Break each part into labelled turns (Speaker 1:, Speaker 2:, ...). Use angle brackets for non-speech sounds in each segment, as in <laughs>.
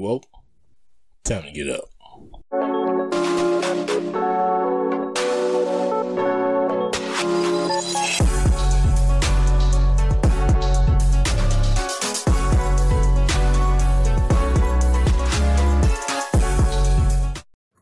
Speaker 1: You woke? Time to get up.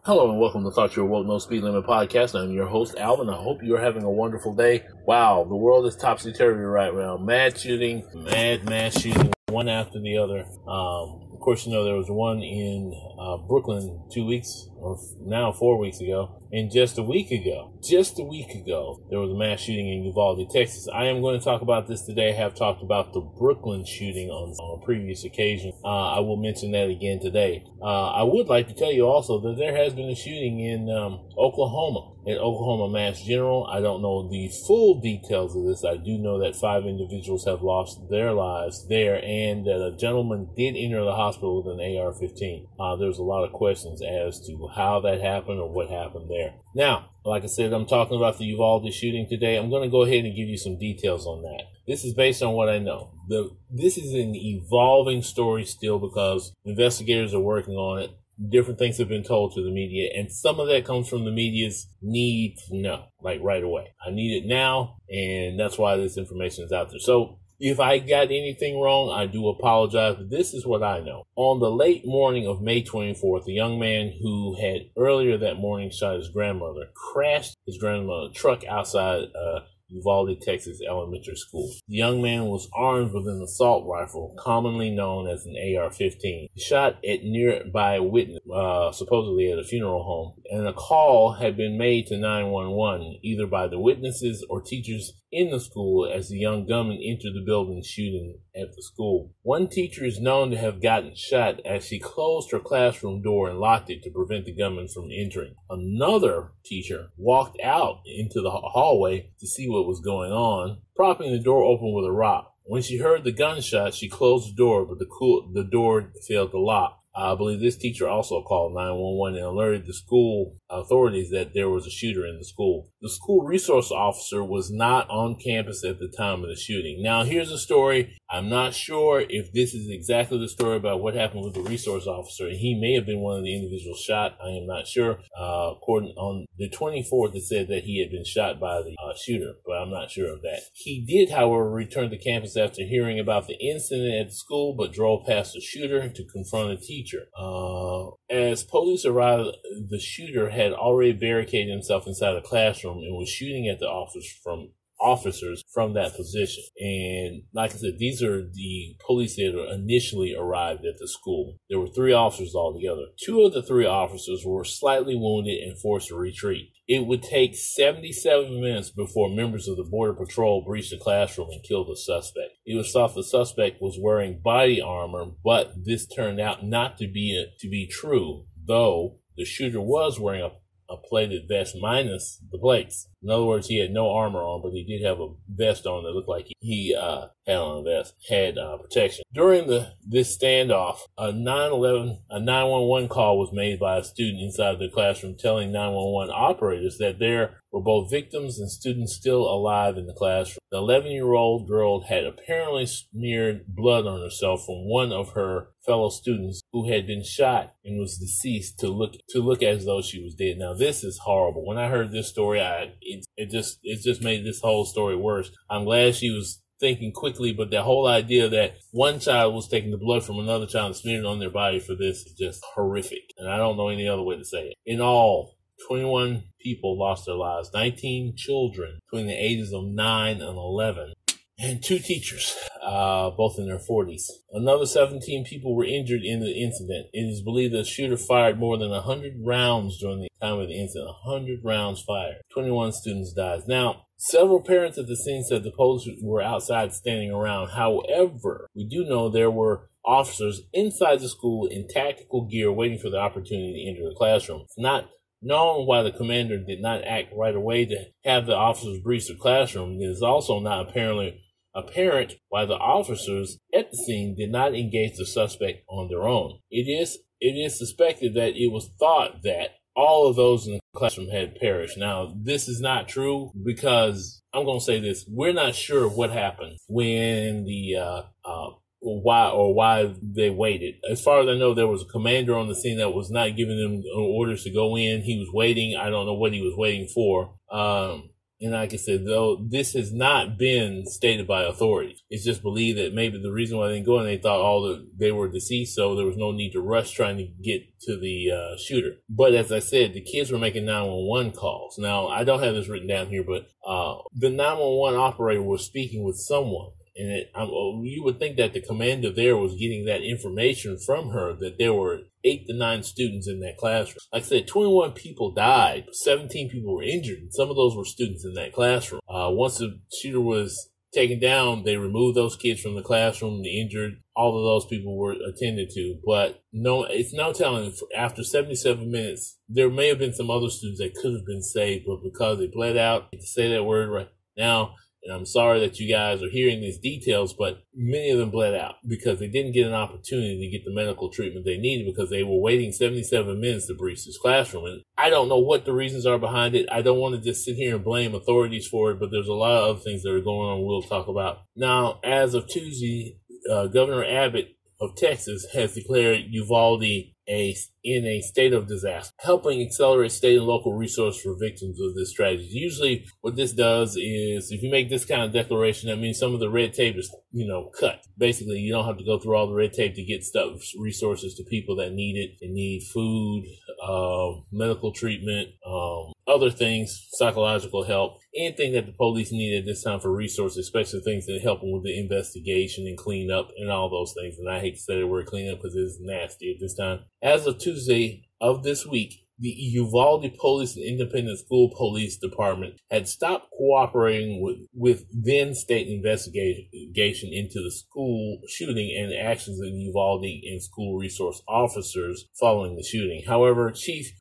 Speaker 1: Hello and welcome to Thought You Were Woke No Speed Limit Podcast. I'm your host, Alvin. I hope you're having a wonderful day. Wow, the world is topsy turvy right now. Mad shooting, mad mass shooting, one after the other. Um, of course, you know there was one in uh, Brooklyn two weeks or now four weeks ago, and just a week ago, just a week ago, there was a mass shooting in Uvalde, Texas. I am going to talk about this today. I have talked about the Brooklyn shooting on, on a previous occasion. Uh, I will mention that again today. Uh, I would like to tell you also that there has been a shooting in um, Oklahoma at Oklahoma Mass General. I don't know the full details of this. I do know that five individuals have lost their lives there and that a gentleman did enter the hospital with an AR-15. Uh, there's a lot of questions as to how that happened or what happened there. Now, like I said, I'm talking about the Uvalde shooting today. I'm going to go ahead and give you some details on that. This is based on what I know. The, this is an evolving story still because investigators are working on it different things have been told to the media, and some of that comes from the media's need to know, like right away. I need it now, and that's why this information is out there. So if I got anything wrong, I do apologize, but this is what I know. On the late morning of May 24th, a young man who had earlier that morning shot his grandmother crashed his grandmother's truck outside uh, Uvalde, Texas elementary school. The young man was armed with an assault rifle, commonly known as an AR-15. He shot at nearby witness, uh, supposedly at a funeral home, and a call had been made to 911, either by the witnesses or teachers in the school as the young gunman entered the building shooting at the school. One teacher is known to have gotten shot as she closed her classroom door and locked it to prevent the gunman from entering. Another teacher walked out into the hallway to see what was going on, propping the door open with a rock. When she heard the gunshot, she closed the door, but the, cool, the door failed to lock. I believe this teacher also called 911 and alerted the school authorities that there was a shooter in the school. The school resource officer was not on campus at the time of the shooting. Now, here's a story. I'm not sure if this is exactly the story about what happened with the resource officer. He may have been one of the individuals shot. I am not sure. Uh, according on the 24th, it said that he had been shot by the uh, shooter, but I'm not sure of that. He did, however, return to campus after hearing about the incident at the school, but drove past the shooter to confront a teacher. Uh, as police arrived, the shooter had already barricaded himself inside a classroom and was shooting at the officers from officers from that position. And like I said, these are the police that initially arrived at the school. There were three officers altogether. Two of the three officers were slightly wounded and forced to retreat. It would take 77 minutes before members of the Border Patrol breached the classroom and killed the suspect. It was thought the suspect was wearing body armor, but this turned out not to be a, to be true, though the shooter was wearing a a plated vest minus the plates. In other words, he had no armor on, but he did have a vest on that looked like he, he uh, had on a vest, had uh, protection. During the this standoff, a 911, a 911 call was made by a student inside the classroom telling 911 operators that there were both victims and students still alive in the classroom. The 11 year old girl had apparently smeared blood on herself from one of her fellow students who had been shot and was deceased to look to look as though she was dead. Now this is horrible. When I heard this story, I it, it just it just made this whole story worse. I'm glad she was thinking quickly, but the whole idea that one child was taking the blood from another child and smearing it on their body for this is just horrific. And I don't know any other way to say it. In all, 21 people lost their lives, 19 children between the ages of 9 and 11, and two teachers, uh, both in their 40s. Another 17 people were injured in the incident. It is believed the shooter fired more than 100 rounds during the time of the incident. 100 rounds fired. 21 students died. Now, several parents at the scene said the police were outside standing around. However, we do know there were officers inside the school in tactical gear waiting for the opportunity to enter the classroom. It's not known why the commander did not act right away to have the officers breach the classroom. It is also not apparently apparent why the officers at the scene did not engage the suspect on their own. It is it is suspected that it was thought that all of those in the classroom had perished. Now, this is not true because I'm going to say this: we're not sure what happened when the uh, uh, why or why they waited. As far as I know, there was a commander on the scene that was not giving them orders to go in. He was waiting. I don't know what he was waiting for. Um, and like I said, though, this has not been stated by authorities. It's just believed that maybe the reason why they didn't go in, they thought all the, they were deceased, so there was no need to rush trying to get to the uh, shooter. But as I said, the kids were making 911 calls. Now, I don't have this written down here, but uh, the 911 operator was speaking with someone and it, oh, you would think that the commander there was getting that information from her that there were eight to nine students in that classroom. Like I said, 21 people died, 17 people were injured, and some of those were students in that classroom. Uh, once the shooter was taken down, they removed those kids from the classroom, the injured, all of those people were attended to. But no, it's no telling. After 77 minutes, there may have been some other students that could have been saved, but because they bled out, to say that word right now, and I'm sorry that you guys are hearing these details, but many of them bled out because they didn't get an opportunity to get the medical treatment they needed because they were waiting 77 minutes to breach this classroom. And I don't know what the reasons are behind it. I don't want to just sit here and blame authorities for it, but there's a lot of other things that are going on we'll talk about. Now, as of Tuesday, uh, Governor Abbott of Texas has declared Uvalde a in a state of disaster, helping accelerate state and local resource for victims of this tragedy. Usually, what this does is, if you make this kind of declaration, that means some of the red tape is, you know, cut. Basically, you don't have to go through all the red tape to get stuff, resources to people that need it. and need food, uh, medical treatment, um, other things, psychological help, anything that the police need at this time for resources, especially things that help them with the investigation and cleanup and all those things. And I hate to say the word cleanup because it's nasty at this time. As of Tuesday of this week, the Uvalde Police and Independent School Police Department had stopped cooperating with, with then state investigation into the school shooting and actions of Uvalde and school resource officers following the shooting. However, Chief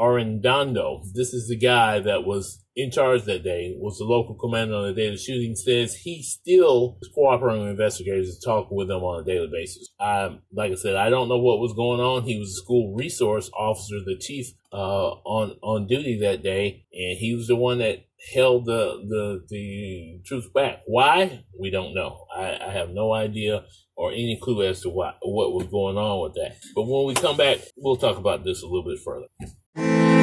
Speaker 1: Arredondo, this is the guy that was in charge that day, was the local commander on the day of the shooting, says he still is cooperating with investigators and talking with them on a daily basis. I, like I said, I don't know what was going on. He was a school resource officer, the chief uh, on on duty that day, and he was the one that held the the the troops back. Why? We don't know. I, I have no idea or any clue as to what what was going on with that. But when we come back, we'll talk about this a little bit further. As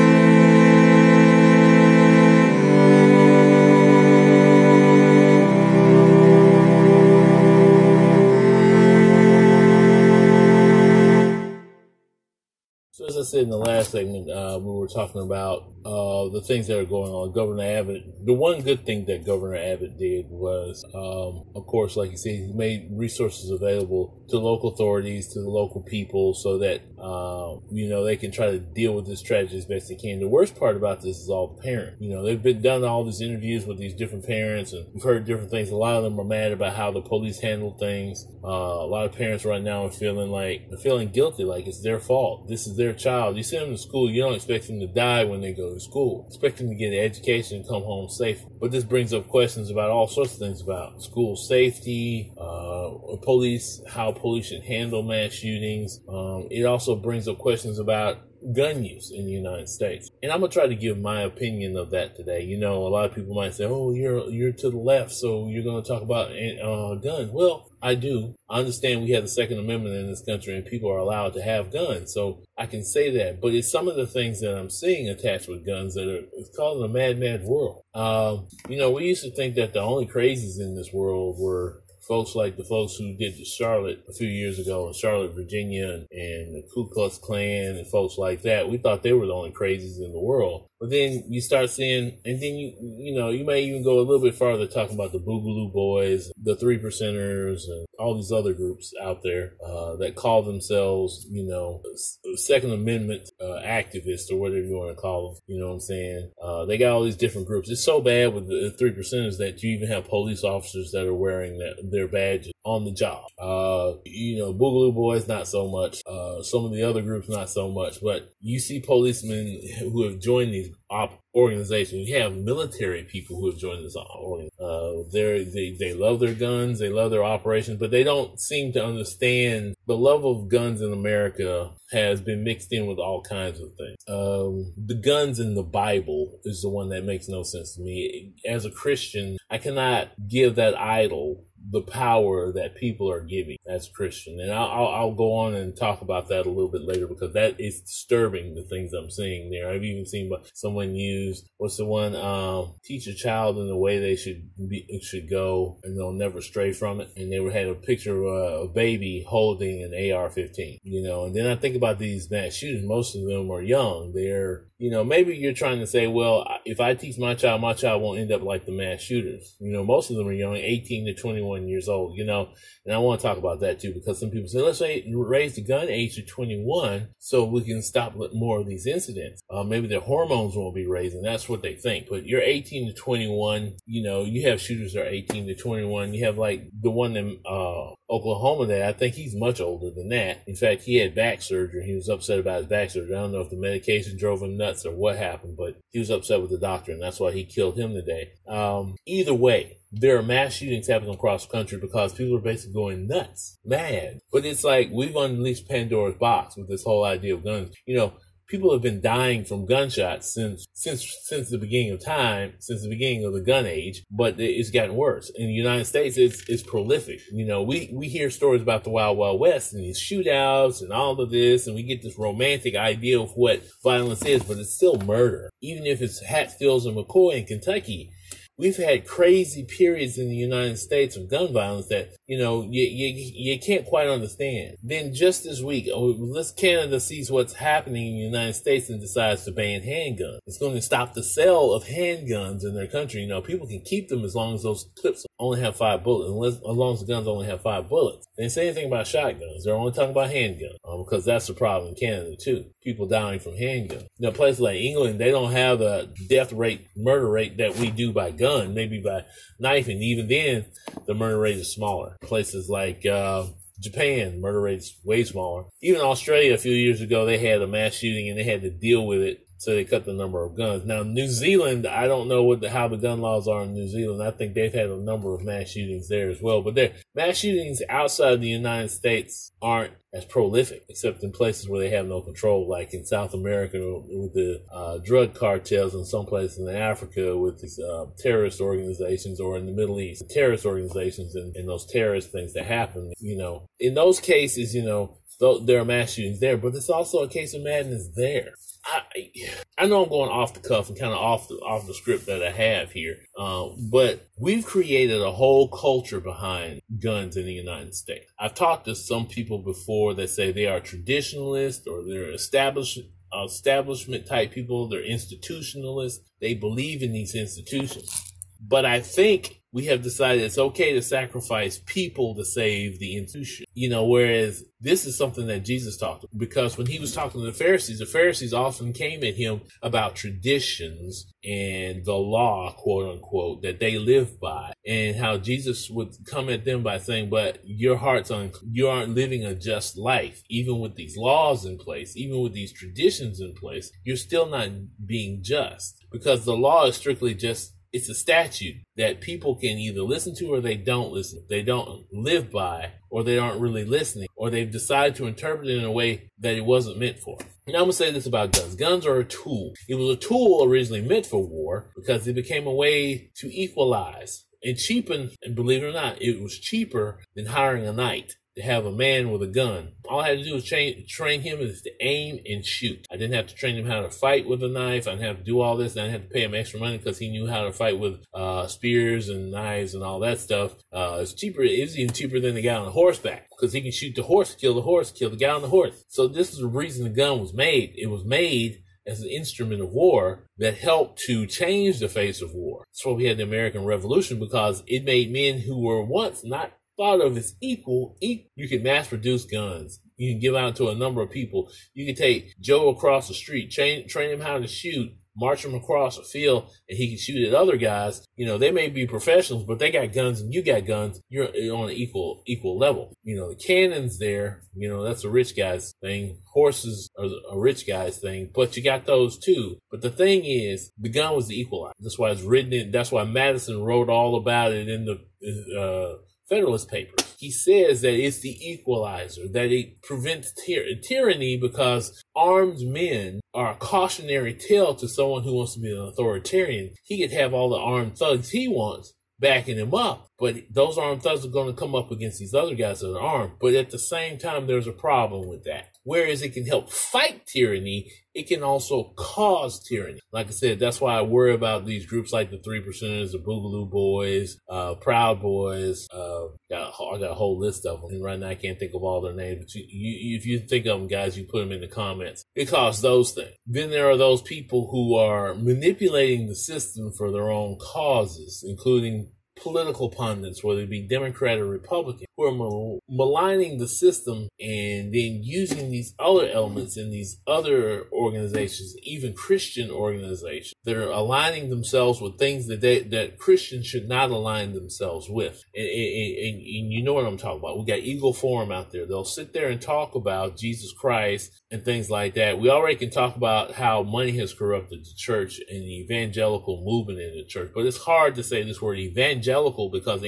Speaker 1: Said in the last segment, uh, we were talking about uh, the things that are going on. Governor Abbott, the one good thing that Governor Abbott did was, um, of course, like you said, he made resources available to local authorities, to the local people, so that uh, you know they can try to deal with this tragedy as best they can. The worst part about this is all the parents. You know, they've been done all these interviews with these different parents, and we've heard different things. A lot of them are mad about how the police handled things. Uh, a lot of parents right now are feeling like feeling guilty, like it's their fault. This is their child. You send them to school, you don't expect them to die when they go to school. Expect them to get an education and come home safe. But this brings up questions about all sorts of things about school safety, uh, police, how police should handle mass shootings. Um, it also brings up questions about gun use in the United States. And I'm gonna try to give my opinion of that today. You know, a lot of people might say, "Oh, you're you're to the left, so you're gonna talk about uh, guns." Well, I do. I understand we have the Second Amendment in this country, and people are allowed to have guns, so I can say that. But it's some of the things that I'm seeing attached with guns that are it's causing a mad, mad world. Um, you know, we used to think that the only crazies in this world were folks like the folks who did the Charlotte a few years ago in Charlotte, Virginia, and, and, the Ku Klux Klan and folks like that. We thought they were the only crazies in the world. But then you start seeing, and then you, you know, you may even go a little bit farther talking about the Boogaloo Boys, the Three Percenters, and all these other groups out there uh, that call themselves, you know, Second Amendment uh, activists or whatever you want to call them. You know what I'm saying? Uh, they got all these different groups. It's so bad with the Three Percenters that you even have police officers that are wearing that, their badges on the job. Uh, you know, Boogaloo Boys, not so much. Uh, some of the other groups, not so much. But you see policemen who have joined these op- organizations. You have military people who have joined this organization. Uh, they they love their guns, they love their operations, but they don't seem to understand the love of guns in America has been mixed in with all kinds of things. Um, the guns in the Bible is the one that makes no sense to me. As a Christian, I cannot give that idol the power that people are giving as Christian. And I'll, I'll, go on and talk about that a little bit later because that is disturbing the things I'm seeing there. I've even seen someone use, what's the one, um, teach a child in the way they should be, should go and they'll never stray from it. And they had a picture of a baby holding an AR-15, you know, and then I think about these mass shooters. Most of them are young. They're, you know, maybe you're trying to say, well, if I teach my child, my child won't end up like the mass shooters. You know, most of them are young, 18 to 21 years old, you know, and I want to talk about that too, because some people say, let's say raise the gun age to 21 so we can stop more of these incidents. Uh, maybe their hormones won't be raised and that's what they think. But you're 18 to 21, you know, you have shooters that are 18 to 21. You have like the one that, uh, Oklahoma there. I think he's much older than that. In fact, he had back surgery. He was upset about his back surgery. I don't know if the medication drove him nuts or what happened, but he was upset with the doctor and that's why he killed him today. Um, either way, there are mass shootings happening across the country because people are basically going nuts, mad. But it's like we've unleashed Pandora's box with this whole idea of guns. You know, people have been dying from gunshots since since since the beginning of time, since the beginning of the gun age. But it's gotten worse. In the United States, it's it's prolific. You know, we we hear stories about the Wild Wild West and these shootouts and all of this, and we get this romantic idea of what violence is, but it's still murder. Even if it's Hatfields and McCoy in Kentucky, we've had crazy periods in the United States of gun violence that, you know, you, you, you can't quite understand. Then just this week, oh, this Canada sees what's happening in the United States and decides to ban handguns. It's going to stop the sale of handguns in their country. You know, people can keep them as long as those clips only have five bullets, unless, as long as the guns only have five bullets. They didn't say anything about shotguns. They're only talking about handguns, um, because that's the problem in Canada too. People dying from handguns. You know, places like England, they don't have the death rate, murder rate that we do by gun, maybe by knife, and even then, the murder rate is smaller. Places like uh, Japan, murder rate's way smaller. Even Australia, a few years ago, they had a mass shooting and they had to deal with it so they cut the number of guns. Now, New Zealand, I don't know what the, how the gun laws are in New Zealand. I think they've had a number of mass shootings there as well. But their mass shootings outside the United States aren't as prolific, except in places where they have no control, like in South America with the uh, drug cartels, and some places in Africa with these uh, terrorist organizations, or in the Middle East, terrorist organizations and, and those terrorist things that happen. You know, in those cases, you know, there are mass shootings there, but it's also a case of madness there. I, I know I'm going off the cuff and kind of off the off the script that I have here, uh, but we've created a whole culture behind guns in the United States. I've talked to some people before that say they are traditionalists or they're established establishment type people. They're institutionalists. They believe in these institutions. But I think we have decided it's okay to sacrifice people to save the institution. You know, whereas this is something that Jesus talked about because when he was talking to the Pharisees, the Pharisees often came at him about traditions and the law, quote unquote, that they live by and how Jesus would come at them by saying, but your heart's on, you aren't living a just life. Even with these laws in place, even with these traditions in place, you're still not being just because the law is strictly just it's a statute that people can either listen to or they don't listen. They don't live by, or they aren't really listening, or they've decided to interpret it in a way that it wasn't meant for. Now I'm gonna say this about guns. Guns are a tool. It was a tool originally meant for war because it became a way to equalize and cheapen, and believe it or not, it was cheaper than hiring a knight to have a man with a gun. All I had to do was train, train him is to aim and shoot. I didn't have to train him how to fight with a knife. I didn't have to do all this. I didn't have to pay him extra money because he knew how to fight with uh, spears and knives and all that stuff. Uh, it's cheaper. It's even cheaper than the guy on horseback because he can shoot the horse, kill the horse, kill the guy on the horse. So this is the reason the gun was made. It was made as an instrument of war that helped to change the face of war. That's why we had the American Revolution because it made men who were once not thought of as equal. You can mass produce guns. You can give out to a number of people. You can take Joe across the street, train, train him how to shoot, march him across a field, and he can shoot at other guys. You know, they may be professionals, but they got guns and you got guns. You're on an equal, equal level. You know, the cannons there, you know, that's a rich guy's thing. Horses are a rich guy's thing, but you got those too. But the thing is, the gun was the equalizer. That's why it's written in, that's why Madison wrote all about it in the, uh, Federalist Papers. He says that it's the equalizer, that it prevents tyr- tyranny because armed men are a cautionary tale to someone who wants to be an authoritarian. He could have all the armed thugs he wants, backing him up. But those armed thugs are going to come up against these other guys that are armed. But at the same time, there's a problem with that. Whereas it can help fight tyranny, it can also cause tyranny. Like I said, that's why I worry about these groups like the Three Percenters, the Boogaloo Boys, uh, Proud Boys. Uh, got a, I got a whole list of them. And right now, I can't think of all their names. But you, you, if you think of them, guys, you put them in the comments. It causes those things. Then there are those people who are manipulating the system for their own causes, including political pundits, whether it be Democrat or Republican, who are mal- maligning the system and then using these other elements in these other organizations, even Christian organizations, that are aligning themselves with things that they, that Christians should not align themselves with. And, and, and, and you know what I'm talking about. We got Eagle Forum out there. They'll sit there and talk about Jesus Christ and things like that. We already can talk about how money has corrupted the church and the evangelical movement in the church, but it's hard to say this word evangelical because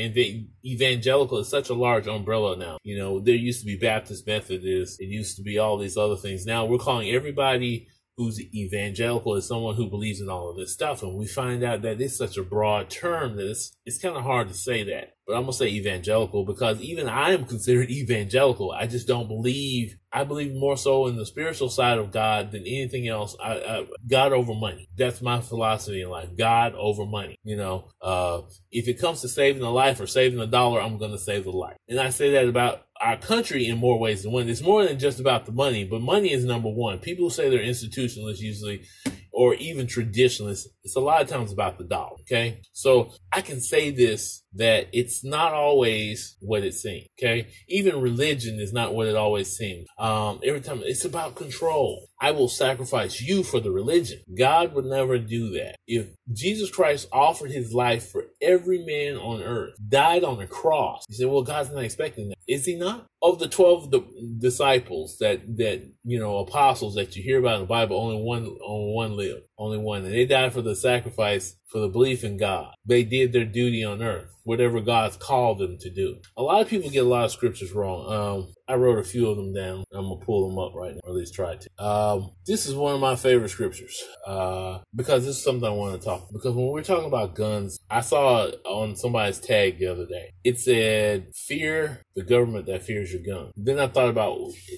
Speaker 1: evangelical is such a large umbrella now. You know, there used to be Baptist Methodist, it used to be all these other things. Now we're calling everybody who's evangelical is someone who believes in all of this stuff. And we find out that it's such a broad term that it's, it's kind of hard to say that. But I'm to say evangelical because even I am considered <laughs> evangelical. I just don't believe, I believe more so in the spiritual side of God than anything else. I, I, God over money. That's my philosophy in life. God over money. You know, uh, if it comes to saving a life or saving a dollar, I'm to save the life. And I say that about our country in more ways than one. It's more than just about the money, but money is number one. People say they're institutionalists usually, or even traditionalists. It's a lot of times about the dollar. Okay. So I can say this that it's not always what it seems. Okay. Even religion is not what it always seems. Um, every time it's about control. I will sacrifice you for the religion. God would never do that. If Jesus Christ offered his life for every man on earth, died on a cross, you say, well, God's not expecting that. Is he not? Of the 12 disciples that, that, you know, apostles that you hear about in the Bible, only one, only one lived. Only one. And they died for the sacrifice for the belief in God. They did their duty on earth, whatever God's called them to do. A lot of people get a lot of scriptures wrong. Um, I wrote a few of them down. I'm gonna pull them up right now, or at least try to. Um, this is one of my favorite scriptures uh, because this is something I want to talk. Because when we're talking about guns, I saw on somebody's tag the other day. It said, "Fear the government that fears your gun." Then I thought about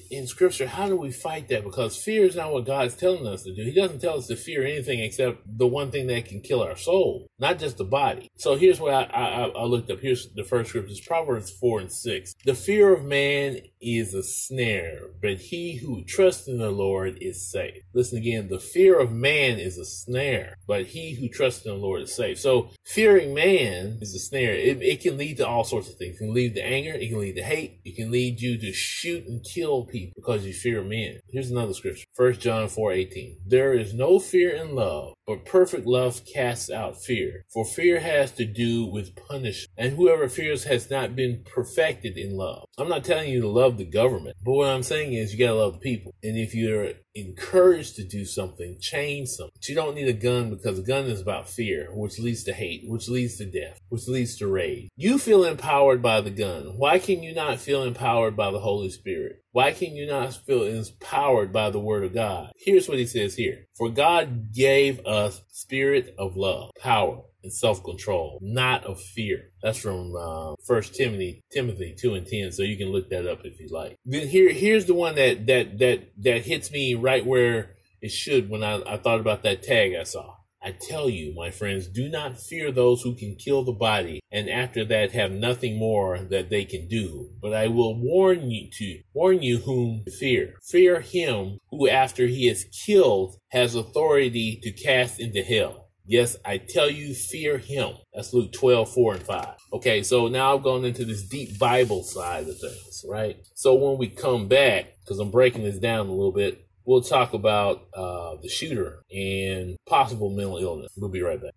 Speaker 1: in scripture, how do we fight that? Because fear is not what God's telling us to do. He doesn't tell us to fear anything except the one thing that can kill our soul, not just the body. So here's what I, I, I looked up. Here's the first scripture: Proverbs four and six. The fear of man is a snare, but he who trusts in the Lord is safe. Listen again, the fear of man is a snare, but he who trusts in the Lord is safe. So fearing man is a snare. It, it can lead to all sorts of things. It can lead to anger. It can lead to hate. It can lead you to shoot and kill people because you fear men. Here's another scripture. First John 4, 18. There is no fear in love, but perfect love casts out fear. For fear has to do with punishment. And whoever fears has not been perfected in love. I'm not telling you to love the government. But what I'm saying is you gotta love the people. And if you're encouraged to do something, change something. But you don't need a gun because a gun is about fear, which leads to hate, which leads to death, which leads to rage. You feel empowered by the gun. Why can you not feel empowered by the Holy Spirit? Why can you not feel empowered by the word of God? Here's what he says here. For God gave us spirit of love, power, and self-control, not of fear. That's from uh, First Timothy, Timothy two and ten. So you can look that up if you like. Then here, here's the one that that that that hits me right where it should when I, I thought about that tag I saw. I tell you, my friends, do not fear those who can kill the body, and after that have nothing more that they can do. But I will warn you to warn you whom to fear. Fear him who, after he is killed, has authority to cast into hell. Yes, I tell you, fear him. That's Luke 12, 4 and 5. Okay, so now I'm going into this deep Bible side of things, right? So when we come back, because I'm breaking this down a little bit, we'll talk about uh, the shooter and possible mental illness. We'll be right back.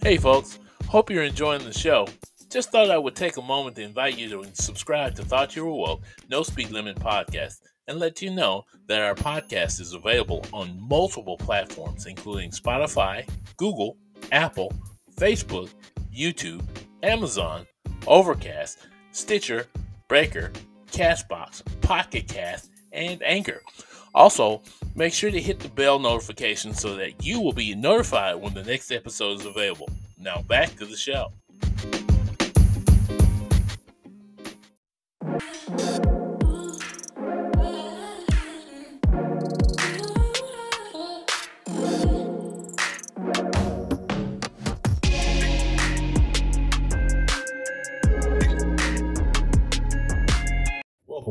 Speaker 1: Hey, folks. Hope you're enjoying the show. Just thought I would take a moment to invite you to subscribe to Thought You Were Woke, No Speed Limit Podcast, and let you know that our podcast is available on multiple platforms, including Spotify, Google, Apple, Facebook, YouTube, Amazon, Overcast, Stitcher, Breaker, Castbox, Pocket Cast, and Anchor. Also, make sure to hit the bell notification so that you will be notified when the next episode is available. Now, back to the show.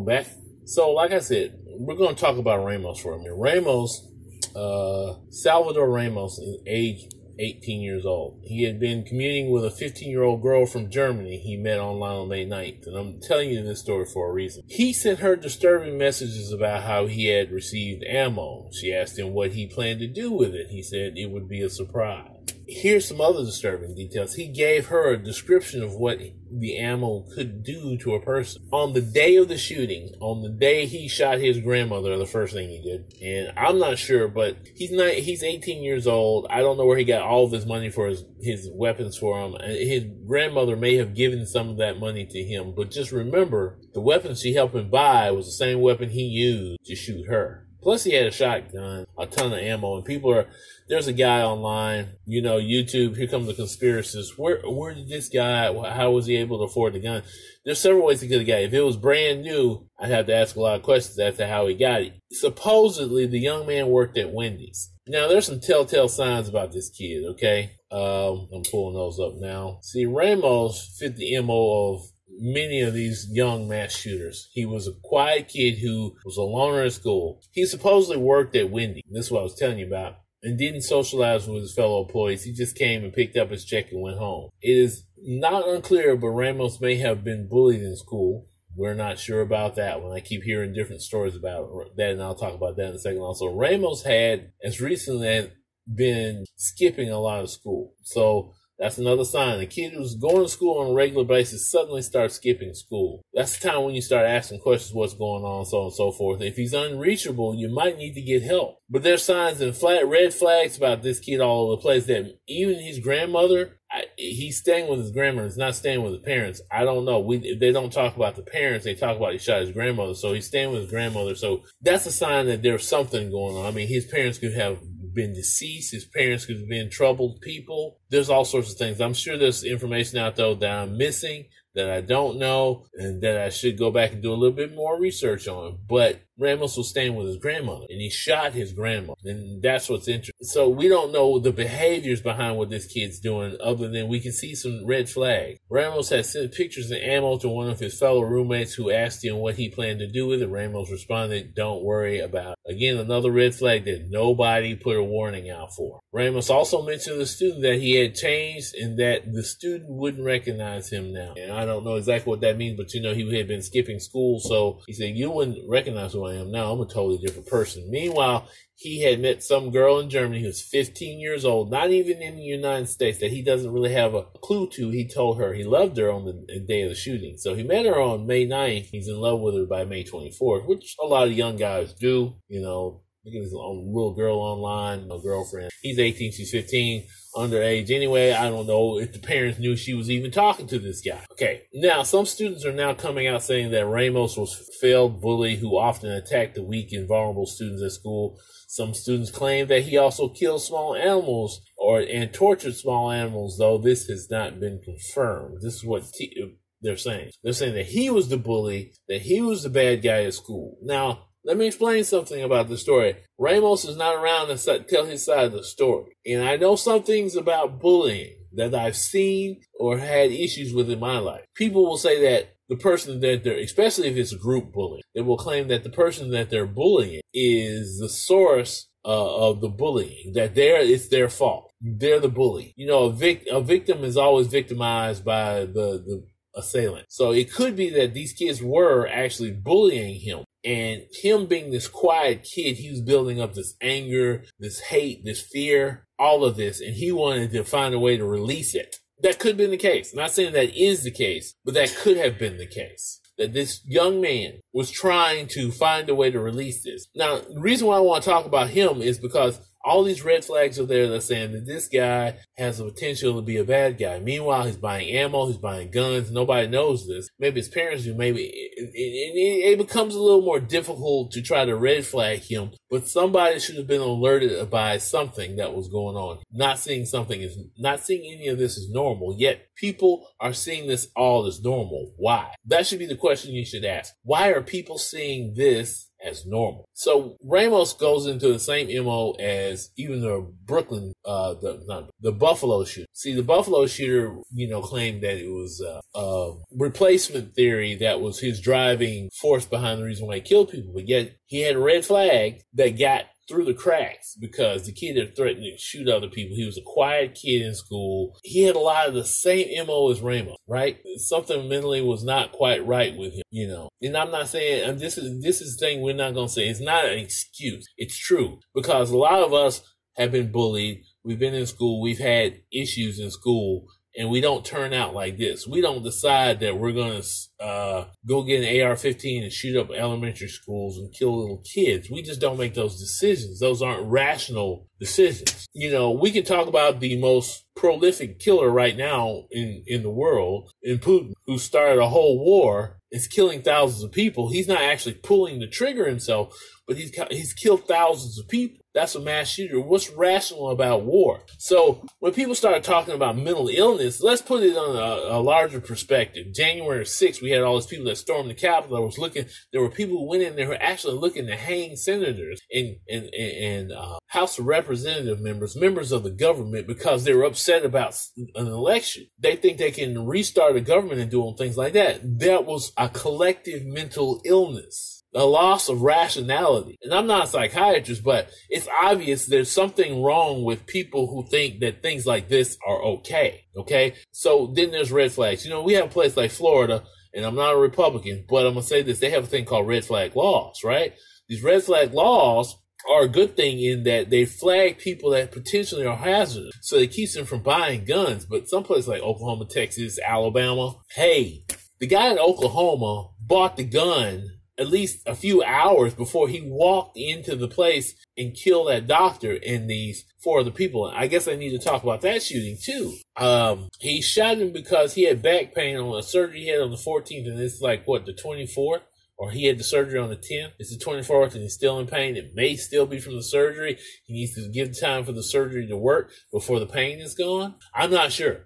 Speaker 1: Back. So, like I said, we're going to talk about Ramos for a minute. Ramos, uh, Salvador Ramos, is age 18 years old. He had been commuting with a 15 year old girl from Germany he met online on May 9th. And I'm telling you this story for a reason. He sent her disturbing messages about how he had received ammo. She asked him what he planned to do with it. He said it would be a surprise. Here's some other disturbing details. He gave her a description of what the ammo could do to a person. On the day of the shooting, on the day he shot his grandmother, the first thing he did, and I'm not sure, but he's not, he's 18 years old. I don't know where he got all of his money for his, his weapons for him. Uh, his grandmother may have given some of that money to him, but just remember the weapon she helped him buy was the same weapon he used to shoot her. Plus, he had a shotgun, a ton of ammo, and people are. There's a guy online, you know, YouTube. Here comes the conspiracists. Where where did this guy? How was he able to afford the gun? There's several ways to get a guy. If it was brand new, I'd have to ask a lot of questions as to how he got it. Supposedly, the young man worked at Wendy's. Now, there's some telltale signs about this kid. Okay, um, I'm pulling those up now. See, Ramos fit the mo of many of these young mass shooters. He was a quiet kid who was a loner at school. He supposedly worked at Wendy. This is what I was telling you about. And didn't socialize with his fellow employees. He just came and picked up his check and went home. It is not unclear, but Ramos may have been bullied in school. We're not sure about that one. I keep hearing different stories about that, and I'll talk about that in a second. Also, Ramos had, as recently been skipping a lot of school. So that's another sign. A kid who's going to school on a regular basis suddenly starts skipping school. That's the time when you start asking questions, what's going on, so on and so forth. If he's unreachable, you might need to get help. But there's signs and flat red flags about this kid all over the place that even his grandmother, I, he's staying with his grandmother. He's not staying with his parents. I don't know. We they don't talk about the parents. They talk about he shot his grandmother. So he's staying with his grandmother. So that's a sign that there's something going on. I mean, his parents could have been deceased. His parents could have been troubled people. There's all sorts of things. I'm sure there's information out there that I'm missing that I don't know and that I should go back and do a little bit more research on. But Ramos was staying with his grandmother and he shot his grandmother. And that's what's interesting. So we don't know the behaviors behind what this kid's doing other than we can see some red flags. Ramos had sent pictures of ammo to one of his fellow roommates who asked him what he planned to do with it. Ramos responded, don't worry about it. Again, another red flag that nobody put a warning out for. Ramos also mentioned to the student that he had changed and that the student wouldn't recognize him now. And I don't know exactly what that means, but you know, he had been skipping school. So he said, you wouldn't recognize who I am now. I'm a totally different person. Meanwhile, he had met some girl in Germany who was 15 years old, not even in the United States, that he doesn't really have a clue to. He told her he loved her on the day of the shooting. So he met her on May 9th. He's in love with her by May 24th, which a lot of young guys do. You know, look at this little girl online, a girlfriend. He's 18, she's 15 underage anyway. I don't know if the parents knew she was even talking to this guy. Okay. Now, some students are now coming out saying that Ramos was a failed bully who often attacked the weak and vulnerable students at school. Some students claim that he also killed small animals or and tortured small animals, though this has not been confirmed. This is what t- they're saying. They're saying that he was the bully, that he was the bad guy at school. Now, let me explain something about the story. Ramos is not around to tell his side of the story. And I know some things about bullying that I've seen or had issues with in my life. People will say that the person that they're, especially if it's group bullying, they will claim that the person that they're bullying is the source uh, of the bullying, that they're, it's their fault. They're the bully. You know, a, vic- a victim is always victimized by the, the assailant. So it could be that these kids were actually bullying him and him being this quiet kid, he was building up this anger, this hate, this fear, all of this, and he wanted to find a way to release it. That could have been the case. I'm not saying that is the case, but that could have been the case. That this young man was trying to find a way to release this. Now, the reason why I want to talk about him is because All these red flags are there that saying that this guy has the potential to be a bad guy. Meanwhile, he's buying ammo, he's buying guns. Nobody knows this. Maybe his parents do. Maybe it, it, it becomes a little more difficult to try to red flag him. But somebody should have been alerted by something that was going on. Not seeing something is not seeing any of this is normal. Yet people are seeing this all as normal. Why? That should be the question you should ask. Why are people seeing this as normal. So Ramos goes into the same MO as even the Brooklyn, uh, the, not, the Buffalo shooter. See, the Buffalo shooter, you know, claimed that it was uh, a replacement theory that was his driving force behind the reason why he killed people. But yet he had a red flag that got through the cracks because the kid had threatened to shoot other people. He was a quiet kid in school. He had a lot of the same MO as Ramos, right? Something mentally was not quite right with him, you know. And I'm not saying, and this is, this is the thing we're not to say. It's not an excuse. It's true because a lot of us have been bullied. We've been in school. We've had issues in school and we don't turn out like this. We don't decide that we're going to uh, go get an AR-15 and shoot up elementary schools and kill little kids. We just don't make those decisions. Those aren't rational decisions. You know, we can talk about the most prolific killer right now in, in the world, in Putin, who started a whole war, is killing thousands of people. He's not actually pulling the trigger himself, but he's he's killed thousands of people. That's a mass shooter. What's rational about war? So when people start talking about mental illness, let's put it on a, a larger perspective. January 6th, we had all these people that stormed the Capitol. Was looking. There were people who went in there who were actually looking to hang senators and and and, uh, House of Representative members, members of the government, because they were upset about an election. They think they can restart a government and doing things like that. That was a collective mental illness a loss of rationality. And I'm not a psychiatrist, but it's obvious there's something wrong with people who think that things like this are okay. Okay. So then there's red flags. You know, we have a place like Florida, and I'm not a Republican, but I'm going to say this. They have a thing called red flag laws, right? These red flag laws are a good thing in that they flag people that potentially are hazardous. So it keeps them from buying guns. But some places like Oklahoma, Texas, Alabama, hey, the guy in Oklahoma bought the gun at least a few hours before he walked into the place and killed that doctor and these four other people. I guess I need to talk about that shooting too. Um, he shot him because he had back pain on a surgery he had on the 14th, and it's like what the 24th, or he had the surgery on the 10th. It's the 24th, and he's still in pain. It may still be from the surgery. He needs to give time for the surgery to work before the pain is gone. I'm not sure,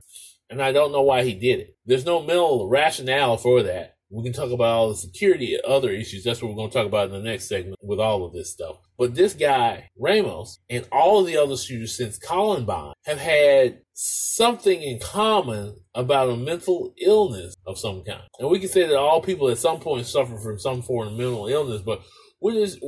Speaker 1: and I don't know why he did it. There's no mental rationale for that. We can talk about all the security and other issues. That's what we're going to talk about in the next segment with all of this stuff. But this guy, Ramos, and all the other shooters since Columbine have had something in common about a mental illness of some kind. And we can say that all people at some point suffer from some form of mental illness, but is,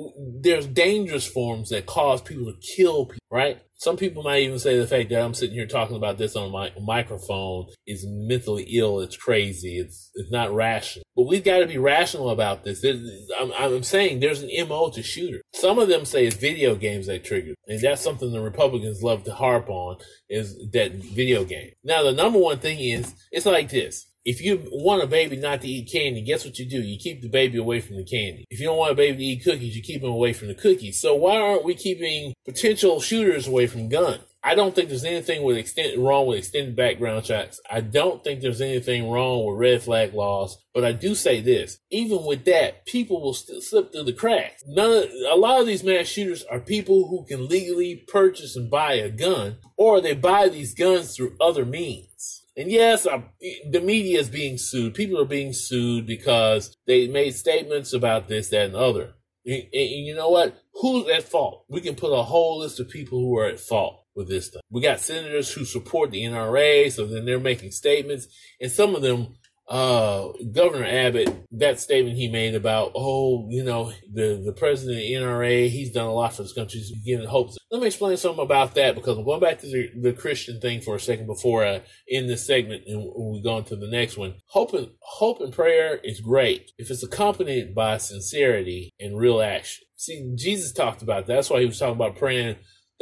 Speaker 1: there's dangerous forms that cause people to kill people, right? Some people might even say the fact that I'm sitting here talking about this on my microphone is mentally ill. It's crazy. It's it's not rational. But we've got to be rational about this. I'm, I'm saying there's an MO to shooter. Some of them say it's video games that trigger, and that's something the Republicans love to harp on is that video game. Now the number one thing is it's like this if you want a baby not to eat candy, guess what you do? You keep the baby away from the candy. If you don't want a baby to eat cookies, you keep them away from the cookies. So why aren't we keeping potential shooters away from guns? I don't think there's anything with extended wrong with extended background checks. I don't think there's anything wrong with red flag laws. But I do say this: even with that, people will still slip through the cracks. None of, a lot of these mass shooters are people who can legally purchase and buy a gun, or they buy these guns through other means. And yes, I, the media is being sued. People are being sued because they made statements about this, that, and the other. And, and you know what? Who's at fault? We can put a whole list of people who are at fault with this stuff. We got senators who support the NRA, so then they're making statements, and some of them uh, Governor Abbott, that statement he made about, oh, you know, the, the president of the NRA, he's done a lot for this country, he's giving hopes. Let me explain something about that because I'm going back to the, the Christian thing for a second before I end this segment and we go into the next one. Hope and, hope and prayer is great if it's accompanied by sincerity and real action. See, Jesus talked about that. That's why he was talking about praying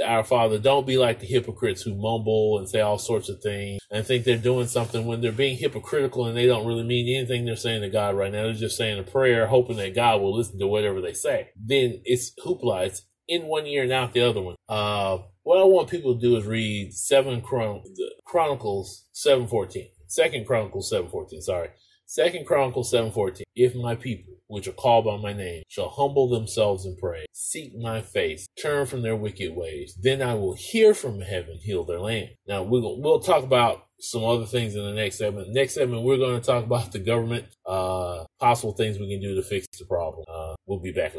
Speaker 1: our Father, don't be like the hypocrites who mumble and say all sorts of things and think they're doing something when they're being hypocritical and they don't really mean anything they're saying to God right now. They're just saying a prayer, hoping that God will listen to whatever they say. Then it's hoopla. It's in one ear and out the other one. Uh, what I want people to do is read Seven Chron- Chronicles seven fourteen. Second Chronicles seven fourteen. Sorry, Second Chronicles seven fourteen. If my people, which are called by my name, shall humble themselves and pray, seek my face, turn from their wicked ways, then I will hear from heaven, heal their land. Now we'll we'll talk about some other things in the next segment. Next segment, we're going to talk about the government, uh, possible things we can do to fix the problem. Uh, we'll be back.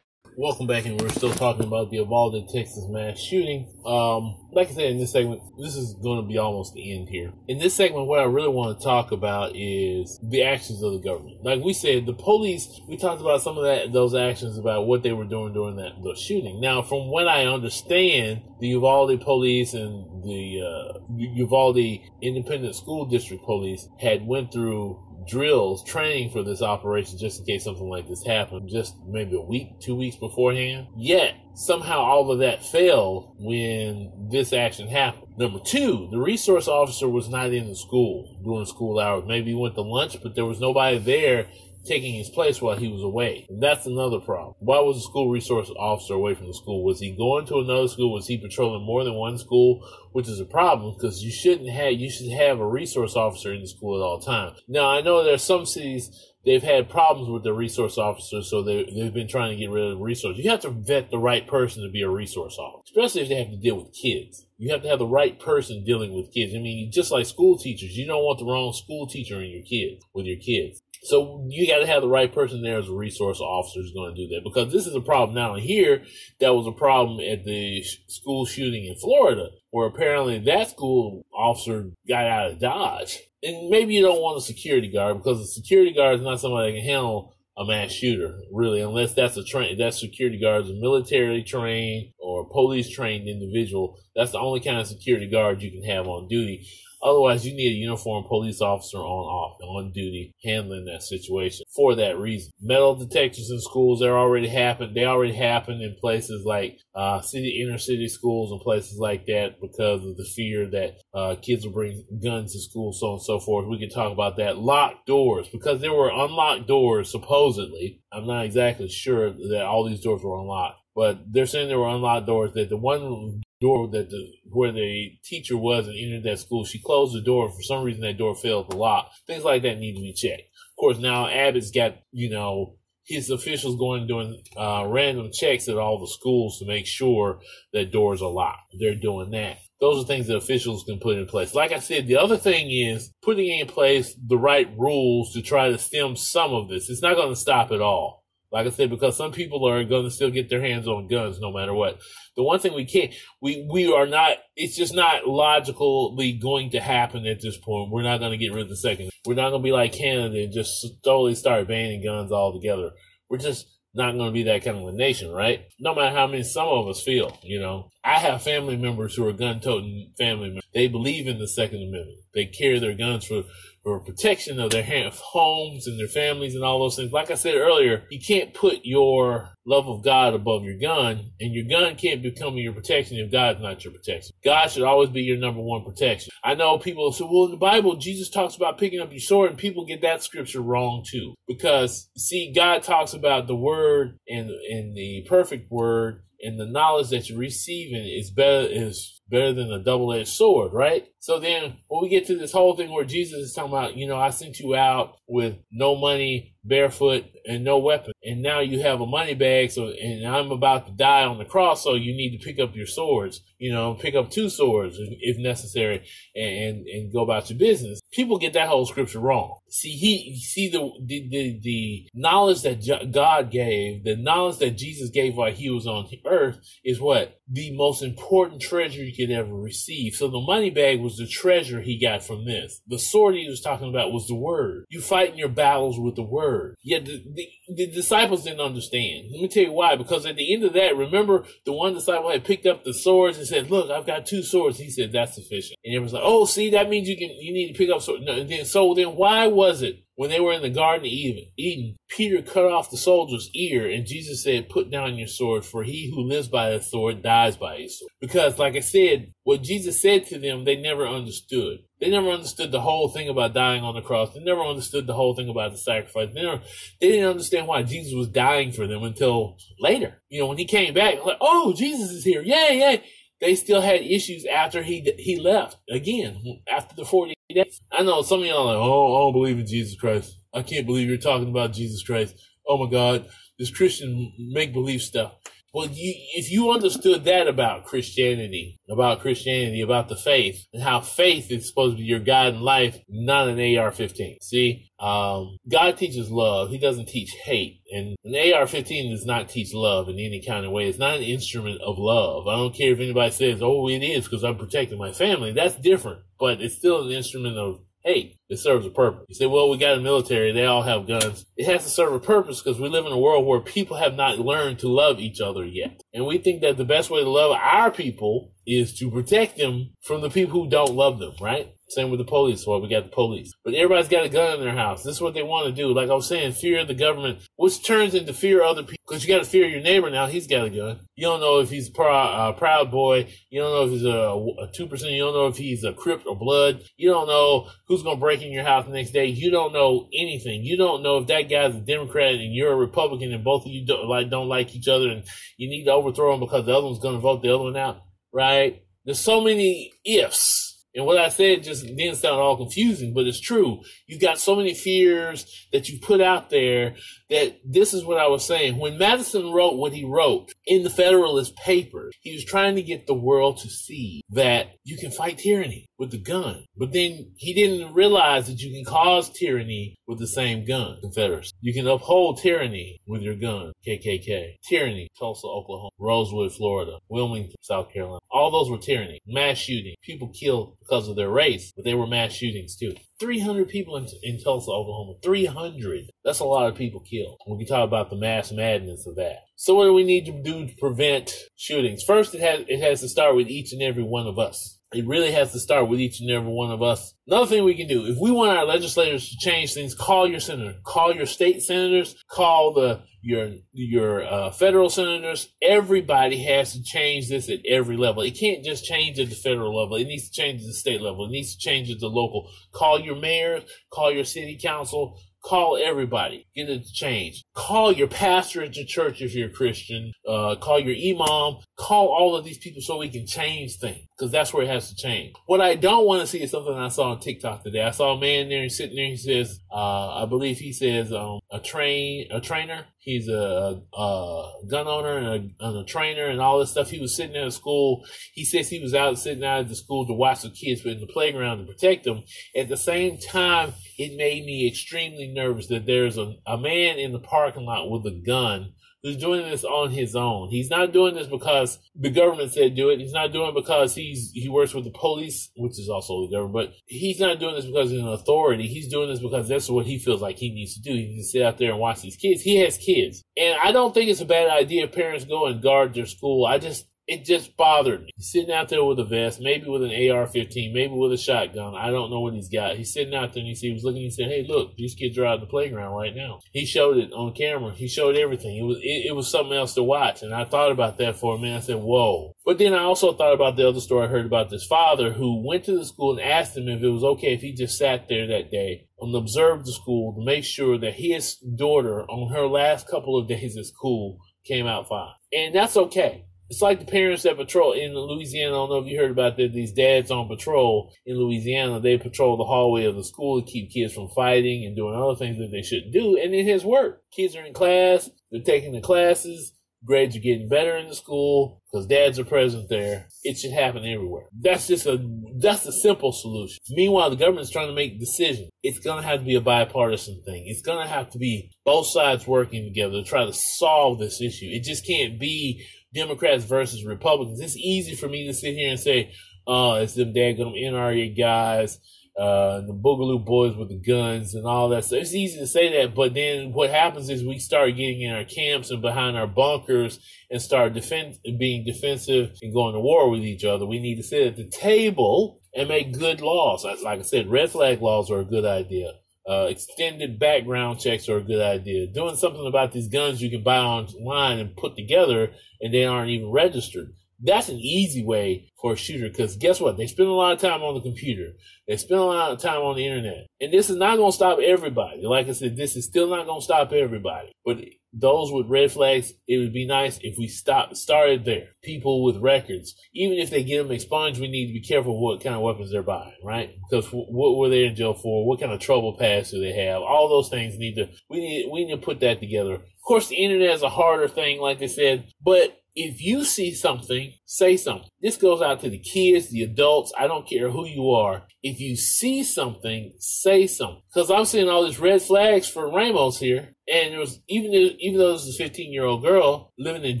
Speaker 1: Welcome back, and we're still talking about the Uvalde, Texas mass shooting. Um, like I said in this segment, this is going to be almost the end here. In this segment, what I really want to talk about is the actions of the government. Like we said, the police. We talked about some of that, those actions about what they were doing during that the shooting. Now, from what I understand, the Uvalde police and the uh, Uvalde Independent School District police had went through drills, training for this operation just in case something like this happened, just maybe a week, two weeks beforehand. Yet, somehow all of that failed when this action happened. Number two, the resource officer was not in the school during school hours. Maybe he went to lunch, but there was nobody there taking his place while he was away. That's another problem. Why was the school resource officer away from the school? Was he going to another school? Was he patrolling more than one school? Which is a problem because you shouldn't have, you should have a resource officer in the school at all times. Now, I know there are some cities they've had problems with the resource officers, so they, they've been trying to get rid of the resource. You have to vet the right person to be a resource officer, especially if they have to deal with kids. You have to have the right person dealing with kids. I mean, just like school teachers, you don't want the wrong school teacher in your kids with your kids. So you got to have the right person there as a resource officer who's going to do that because this is a problem now. Here, that was a problem at the school shooting in Florida, where apparently that school officer got out of Dodge. And maybe you don't want a security guard because a security guard is not somebody that can handle a mass shooter, really, unless that's a train, that security guard is a military trained or police trained individual. That's the only kind of security guard you can have on duty. Otherwise, you need a uniformed police officer on off on duty handling that situation for that reason. Metal detectors in schools they already happen. They already happen in places like uh, city inner city schools and places like that because of the fear that uh, kids will bring guns to school, so on and so forth. We can talk about that. Locked doors because there were unlocked doors supposedly. I'm not exactly sure that all these doors were unlocked but they're saying there were unlocked doors that the one door that the where the teacher was and entered that school, she closed the door. For some reason, that door failed to lock. Things like that need to be checked. Of course, now Abbott's got you know his officials going doing uh, random checks at all the schools to make sure that doors are locked. They're doing that. Those are things that officials can put in place. Like I said, the other thing is putting in place the right rules to try to stem some of this. It's not going to stop it all. Like I said, because some people are going to still get their hands on guns no matter what. The one thing we can't, we, we are not, it's just not logically going to happen at this point. We're not going to get rid of the second. We're not going to be like Canada and just totally start banning guns altogether. We're just not going to be that kind of a nation, right? No matter how many some of us feel, you know. I have family members who are gun toting family members. They believe in the Second Amendment. They carry their guns for for protection of their homes and their families and all those things. Like I said earlier, you can't put your love of God above your gun, and your gun can't become your protection if God's not your protection. God should always be your number one protection. I know people say, well, in the Bible, Jesus talks about picking up your sword, and people get that scripture wrong too. Because, see, God talks about the word and, and the perfect word and the knowledge that you're receiving is better is better than a double-edged sword, right? So then when we get to this whole thing where Jesus is talking about, you know, I sent you out with no money, barefoot, and no weapon. And now you have a money bag, so and I'm about to die on the cross, so you need to pick up your swords, you know, pick up two swords if necessary and, and, go about your business. People get that whole scripture wrong. See, he see the the the, the knowledge that God gave, the knowledge that Jesus gave while he was on earth is what? The most important treasure you could ever receive. So the money bag was the treasure he got from this. The sword he was talking about was the word. You fight in your battles with the word. Yet the, the, the, disciples didn't understand. Let me tell you why. Because at the end of that, remember the one disciple had picked up the swords and said, "Look, I've got two swords." He said, "That's sufficient." And everyone's like, "Oh, see, that means you can you need to pick up swords." No, then, so then, why was it when they were in the Garden of Eden, Peter cut off the soldier's ear, and Jesus said, Put down your sword, for he who lives by a sword dies by a sword. Because, like I said, what Jesus said to them, they never understood. They never understood the whole thing about dying on the cross. They never understood the whole thing about the sacrifice. They, never, they didn't understand why Jesus was dying for them until later. You know, when he came back, like, oh, Jesus is here. Yay, yay they still had issues after he he left again after the 40 days. I know some of y'all like, oh, I don't believe in Jesus Christ. I can't believe you're talking about Jesus Christ. Oh my God, this Christian make believe stuff. Well, you, if you understood that about Christianity, about Christianity, about the faith, and how faith is supposed to be your guide in life, not an AR-15. See, um, God teaches love. He doesn't teach hate. And an AR-15 does not teach love in any kind of way. It's not an instrument of love. I don't care if anybody says, "Oh, it is," because I'm protecting my family. That's different, but it's still an instrument of hey, it serves a purpose. You say, well, we got a military, they all have guns. It has to serve a purpose because we live in a world where people have not learned to love each other yet. And we think that the best way to love our people is to protect them from the people who don't love them, right? Same with the police. Well, we got the police. But everybody's got a gun in their house. This is what they want to do. Like I was saying, fear of the government, which turns into fear of other people. Because you got to fear your neighbor now. He's got a gun. You don't know if he's a uh, proud boy. You don't know if he's a, a 2%. You don't know if he's a Crip or Blood. You don't know who's going to break in your house the next day. You don't know anything. You don't know if that guy's a Democrat and you're a Republican and both of you don't like, don't like each other and you need to overthrow him because the other one's going to vote the other one out. Right? There's so many ifs and what I said just didn't sound all confusing, but it's true. You've got so many fears that you put out there that this is what I was saying. When Madison wrote what he wrote in the Federalist Papers, he was trying to get the world to see that you can fight tyranny with the gun. But then he didn't realize that you can cause tyranny with the same gun, Confederacy. You can uphold tyranny with your gun, KKK. Tyranny, Tulsa, Oklahoma. Rosewood, Florida. Wilmington, South Carolina. All those were tyranny. Mass shooting. People killed because of their race, but they were mass shootings too. 300 people in, in Tulsa, Oklahoma. 300. That's a lot of people killed. We can talk about the mass madness of that. So what do we need to do to prevent shootings? First, it has, it has to start with each and every one of us. It really has to start with each and every one of us. Another thing we can do, if we want our legislators to change things, call your senator, call your state senators, call the your your uh, federal senators. Everybody has to change this at every level. It can't just change at the federal level. It needs to change at the state level. It needs to change at the local. Call your mayors, call your city council, Call everybody. Get it to change. Call your pastor at your church if you're a Christian. Uh, call your imam. Call all of these people so we can change things because that's where it has to change. What I don't want to see is something I saw on TikTok today. I saw a man there sitting there. He says, uh, I believe he says, um, a train, a trainer. He's a, a gun owner and a, and a, trainer and all this stuff. He was sitting at a school. He says he was out sitting out at the school to watch the kids in the playground to protect them. At the same time, it made me extremely nervous that there's a, a man in the parking lot with a gun who's doing this on his own. He's not doing this because the government said do it. He's not doing it because he's he works with the police, which is also the government. But he's not doing this because he's an authority. He's doing this because that's what he feels like he needs to do. He needs to sit out there and watch these kids. He has kids, and I don't think it's a bad idea parents go and guard their school. I just it just bothered me. He's sitting out there with a vest, maybe with an AR-15, maybe with a shotgun. I don't know what he's got. He's sitting out there and he was looking. He said, "Hey, look, these kids are out in the playground right now." He showed it on camera. He showed everything. It was it, it was something else to watch, and I thought about that for a minute. I said, "Whoa!" But then I also thought about the other story I heard about this father who went to the school and asked him if it was okay if he just sat there that day and observed the school to make sure that his daughter, on her last couple of <laughs> days at school, came out fine, and that's okay it's like the parents that patrol in Louisiana. I don't know if you heard about that. These dads on patrol in Louisiana, they patrol the hallway of the school to keep kids from fighting and doing other things that they shouldn't do. And it has worked. Kids are in class. They're taking the classes. Grades are getting better in the school because dads are present there. It should happen everywhere. That's just a, that's a simple solution. Meanwhile, the government's trying to make decisions. It's going to have to be a bipartisan thing. It's going to have to be both sides working together to try to solve this issue. It just can't be Democrats versus Republicans. It's easy for me to sit here and say, oh, it's them daggum NRA guys, uh, the Boogaloo boys with the guns and all that. So it's easy to say that, but then what happens is we start getting in our camps and behind our bunkers and start defend, being defensive and going to war with each other. We need to sit at the table and make good laws. Like I said, red flag laws are a good idea. Uh, extended background checks are a good idea. Doing something about these guns you can buy online and put together and they aren't even registered. That's an easy way for a shooter because guess what? They spend a lot of time on the computer. They spend a lot of time on the internet. And this is not going to stop everybody. Like I said, this is still not going to stop everybody. But those with red flags, it would be nice if we stop started there. People with records, even if they get them expunged, we need to be careful what kind of weapons they're buying, right? Because what were they in jail for? What kind of trouble past do they have? All those things need to we need we need to put that together. Of course, the internet is a harder thing, like I said, but if you see something, say something. This goes out to the kids, the adults. I don't care who you are. If you see something, say something. Because I'm seeing all these red flags for Ramos here, and there was even even though this is a 15 year old girl living in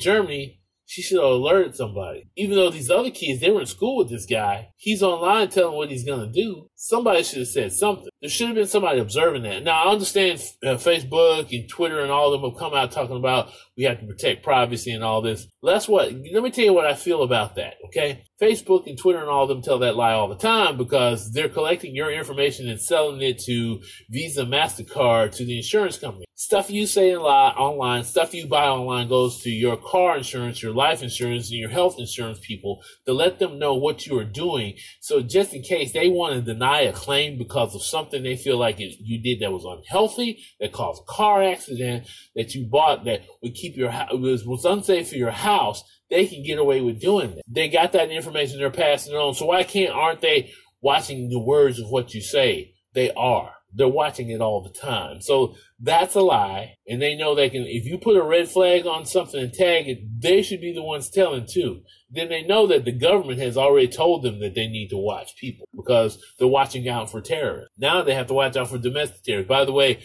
Speaker 1: Germany, she should have alerted somebody. Even though these other kids, they were in school with this guy. He's online telling what he's going to do. Somebody should have said something. There should have been somebody observing that. Now, I understand uh, Facebook and Twitter and all of them have come out talking about we have to protect privacy and all this. that's what, let me tell you what I feel about that, okay? Facebook and Twitter and all of them tell that lie all the time because they're collecting your information and selling it to Visa, MasterCard, to the insurance company. Stuff you say online, stuff you buy online goes to your car insurance, your life insurance, and your health insurance people to let them know what you are doing. So just in case they want to deny a claim because of something they feel like it, you did that was unhealthy, that caused a car accident, that you bought that would keep your was, was unsafe for your house, they can get away with doing that. They got that information, they're passing on. So why can't, aren't they watching the words of what you say? They are. They're watching it all the time. So that's a lie. And they know they can, if you put a red flag on something and tag it, they should be the ones telling too. Then they know that the government has already told them that they need to watch people because they're watching out for terrorists. Now they have to watch out for domestic terrorists. By the way,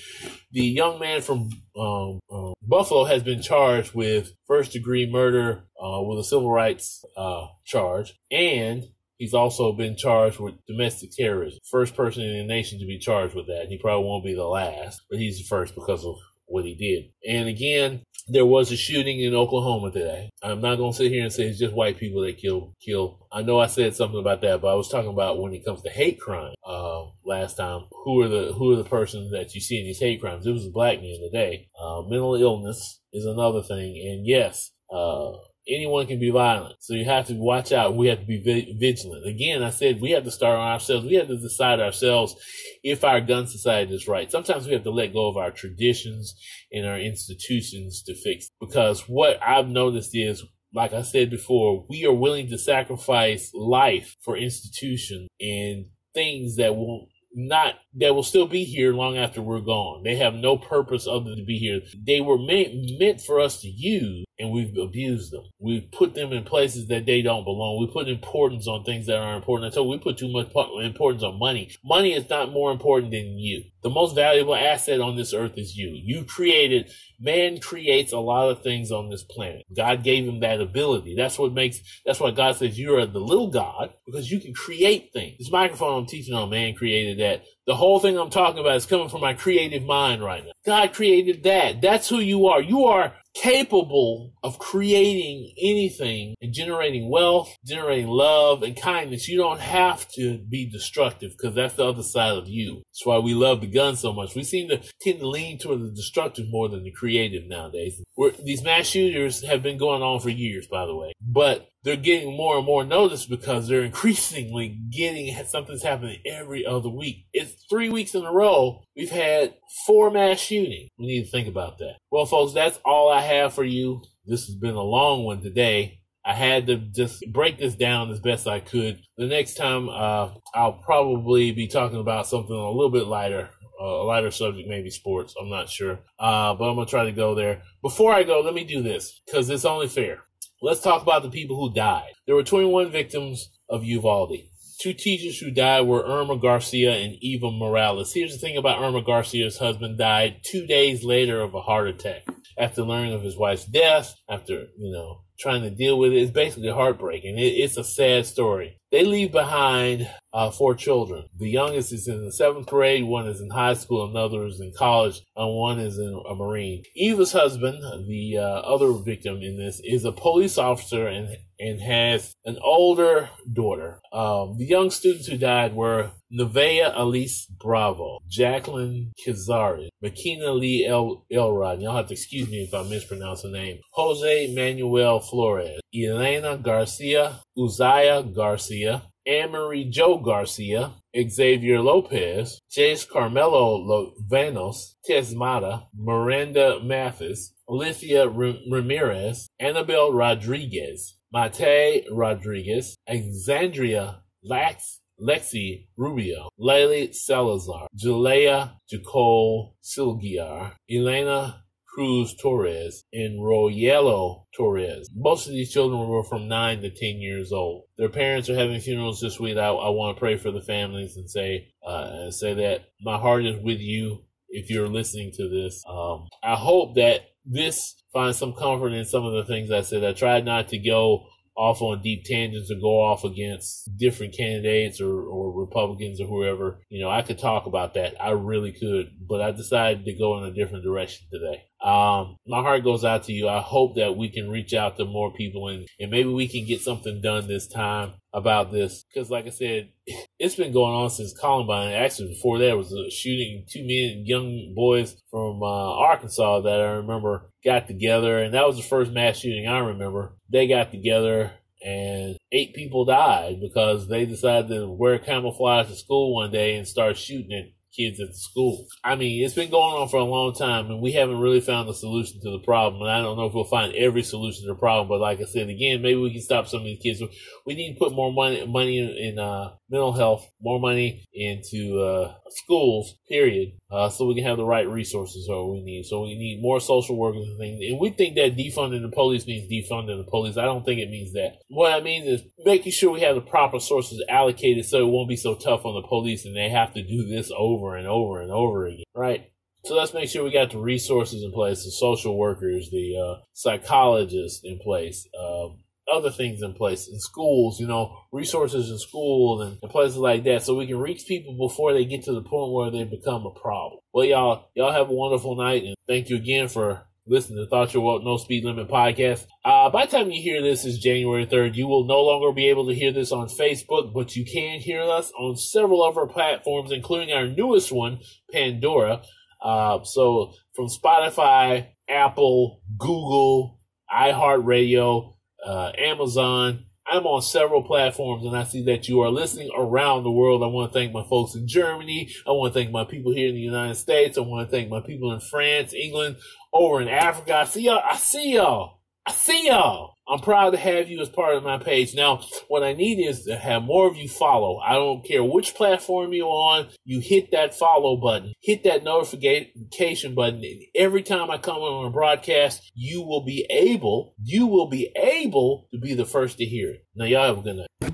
Speaker 1: the young man from um, um, Buffalo has been charged with first degree murder uh, with a civil rights uh, charge and He's also been charged with domestic terrorism. First person in the nation to be charged with that. He probably won't be the last, but he's the first because of what he did. And again, there was a shooting in Oklahoma today. I'm not going to sit here and say it's just white people that kill, kill. I know I said something about that, but I was talking about when it comes to hate crime, uh, last time. Who are the, who are the persons that you see in these hate crimes? It was a black man today. Uh, mental illness is another thing. And yes, uh, anyone can be violent. So you have to watch out. We have to be vigilant. Again, I said we have to start on ourselves. We have to decide ourselves if our gun society is right. Sometimes we have to let go of our traditions and our institutions to fix. Because what I've noticed is like I said before, we are willing to sacrifice life for institution and things that won't not that will still be here long after we're gone. They have no purpose other than to be here. They were meant meant for us to use, and we've abused them. We've put them in places that they don't belong. We put importance on things that aren't important. So we put too much importance on money. Money is not more important than you. The most valuable asset on this earth is you. You created, man creates a lot of things on this planet. God gave him that ability. That's what makes, that's why God says you are the little God because you can create things. This microphone I'm teaching on, man created that. The whole thing I'm talking about is coming from my creative mind right now. God created that. That's who you are. You are capable of creating anything and generating wealth, generating love and kindness. You don't have to be destructive because that's the other side of you. That's why we love the gun so much. We seem to tend to lean toward the destructive more than the creative nowadays. We're, these mass shooters have been going on for years, by the way, but they're getting more and more notice because they're increasingly getting something's happening every other week. It's three weeks in a row. We've had four mass shootings. We need to think about that. Well, folks, that's all I have for you. This has been a long one today. I had to just break this down as best I could. The next time, uh, I'll probably be talking about something a little bit lighter, uh, a lighter subject, maybe sports. I'm not sure. Uh, but I'm going to try to go there. Before I go, let me do this because it's only fair. Let's talk about the people who died. There were 21 victims of Uvalde. Two teachers who died were Irma Garcia and Eva Morales. Here's the thing about Irma Garcia's husband died two days later of a heart attack. After learning of his wife's death, after, you know, trying to deal with it, it's basically heartbreaking. It, it's a sad story. they leave behind uh, four children. The youngest is in the seventh grade, one is in high school, another is in college, and one is in a Marine. Eva's husband, the uh, other victim in this, is a police officer and and has an older daughter. Um, the young students who died were Nevaeh Elise Bravo, Jacklyn Cazares, Makenna Lee El- Elrod, y'all have to excuse me if I mispronounce her name, Jose Manuel Flores, Elena Garcia, Uziyah Garcia, Amerie Jo Garcia, Xavier Lopez, Jayce Carmelo Vanos, Tesmata, Maranda Mathis, Alicia Ramirez, Annabelle Rodriguez, Maite Rodriguez, Alexandria Lax, Lexi Rubio, Layla Salazar, Jailah Jacole Silguero, Elena Cruz Torres, and Royelo Torres. Most of these children were from 9 to 10 years old. Their parents are having funerals this week. I, I want to pray for the families and say, uh, say that my heart is with you if you're listening to this. Um, I hope that this finds some comfort in some of the things I said. I tried not to go off on deep tangents or go off against different candidates or, or Republicans or whoever. You know, I could talk about that. I really could, but I decided to go in a different direction today. Um, my heart goes out to you. I hope that we can reach out to more people and, and maybe we can get something done this time about this. Cause like I said, <laughs> it's been going on since Columbine. Actually, before that was a shooting two men, young boys from uh, Arkansas that I remember got together. And that was the first mass shooting I remember. They got together and eight people died because they decided to wear camouflage to school one day and start shooting kids at the school. I mean, it's been going on for a long time and we haven't really found a solution to the problem. And I don't know if we'll find every solution to the problem, but like I said, again, maybe we can stop some of these kids. We need to put more money, money in, in uh, mental health, more money into, uh, schools, period, uh, so we can have the right resources or we need. So we need more social workers and things. And we think that defunding the police means defunding the police. I don't think it means that. What I mean is making sure we have the proper sources allocated so it won't be so tough on the police and they have to do this over and over and over again, right? So let's make sure we got the resources in place, the social workers, the uh, psychologists in place, um, other things in place in schools, you know, resources in schools and, and, places like that, so we can reach people before they get to the point where they become a problem. Well, y'all, y'all have a wonderful night, and thank you again for listening to Thought Your Walk No Speed Limit podcast. Uh, by the time you hear this is January 3rd, you will no longer be able to hear this on Facebook, but you can hear us on several other platforms, including our newest one, Pandora. Uh, so from Spotify, Apple, Google, iHeartRadio, uh, Amazon. I'm on several platforms and I see that you are listening around the world. I want to thank my folks in Germany. I want to thank my people here in the United States. I want to thank my people in France, England, over in Africa. I see y'all. I see y'all. I see y'all. I'm proud to have you as part of my page. Now, what I need is to have more of you follow. I don't care which platform you're on, you hit that follow button, hit that notification button. Every time I come on a broadcast, you will be able, you will be able to be the first to hear it. Now, y'all have a good night.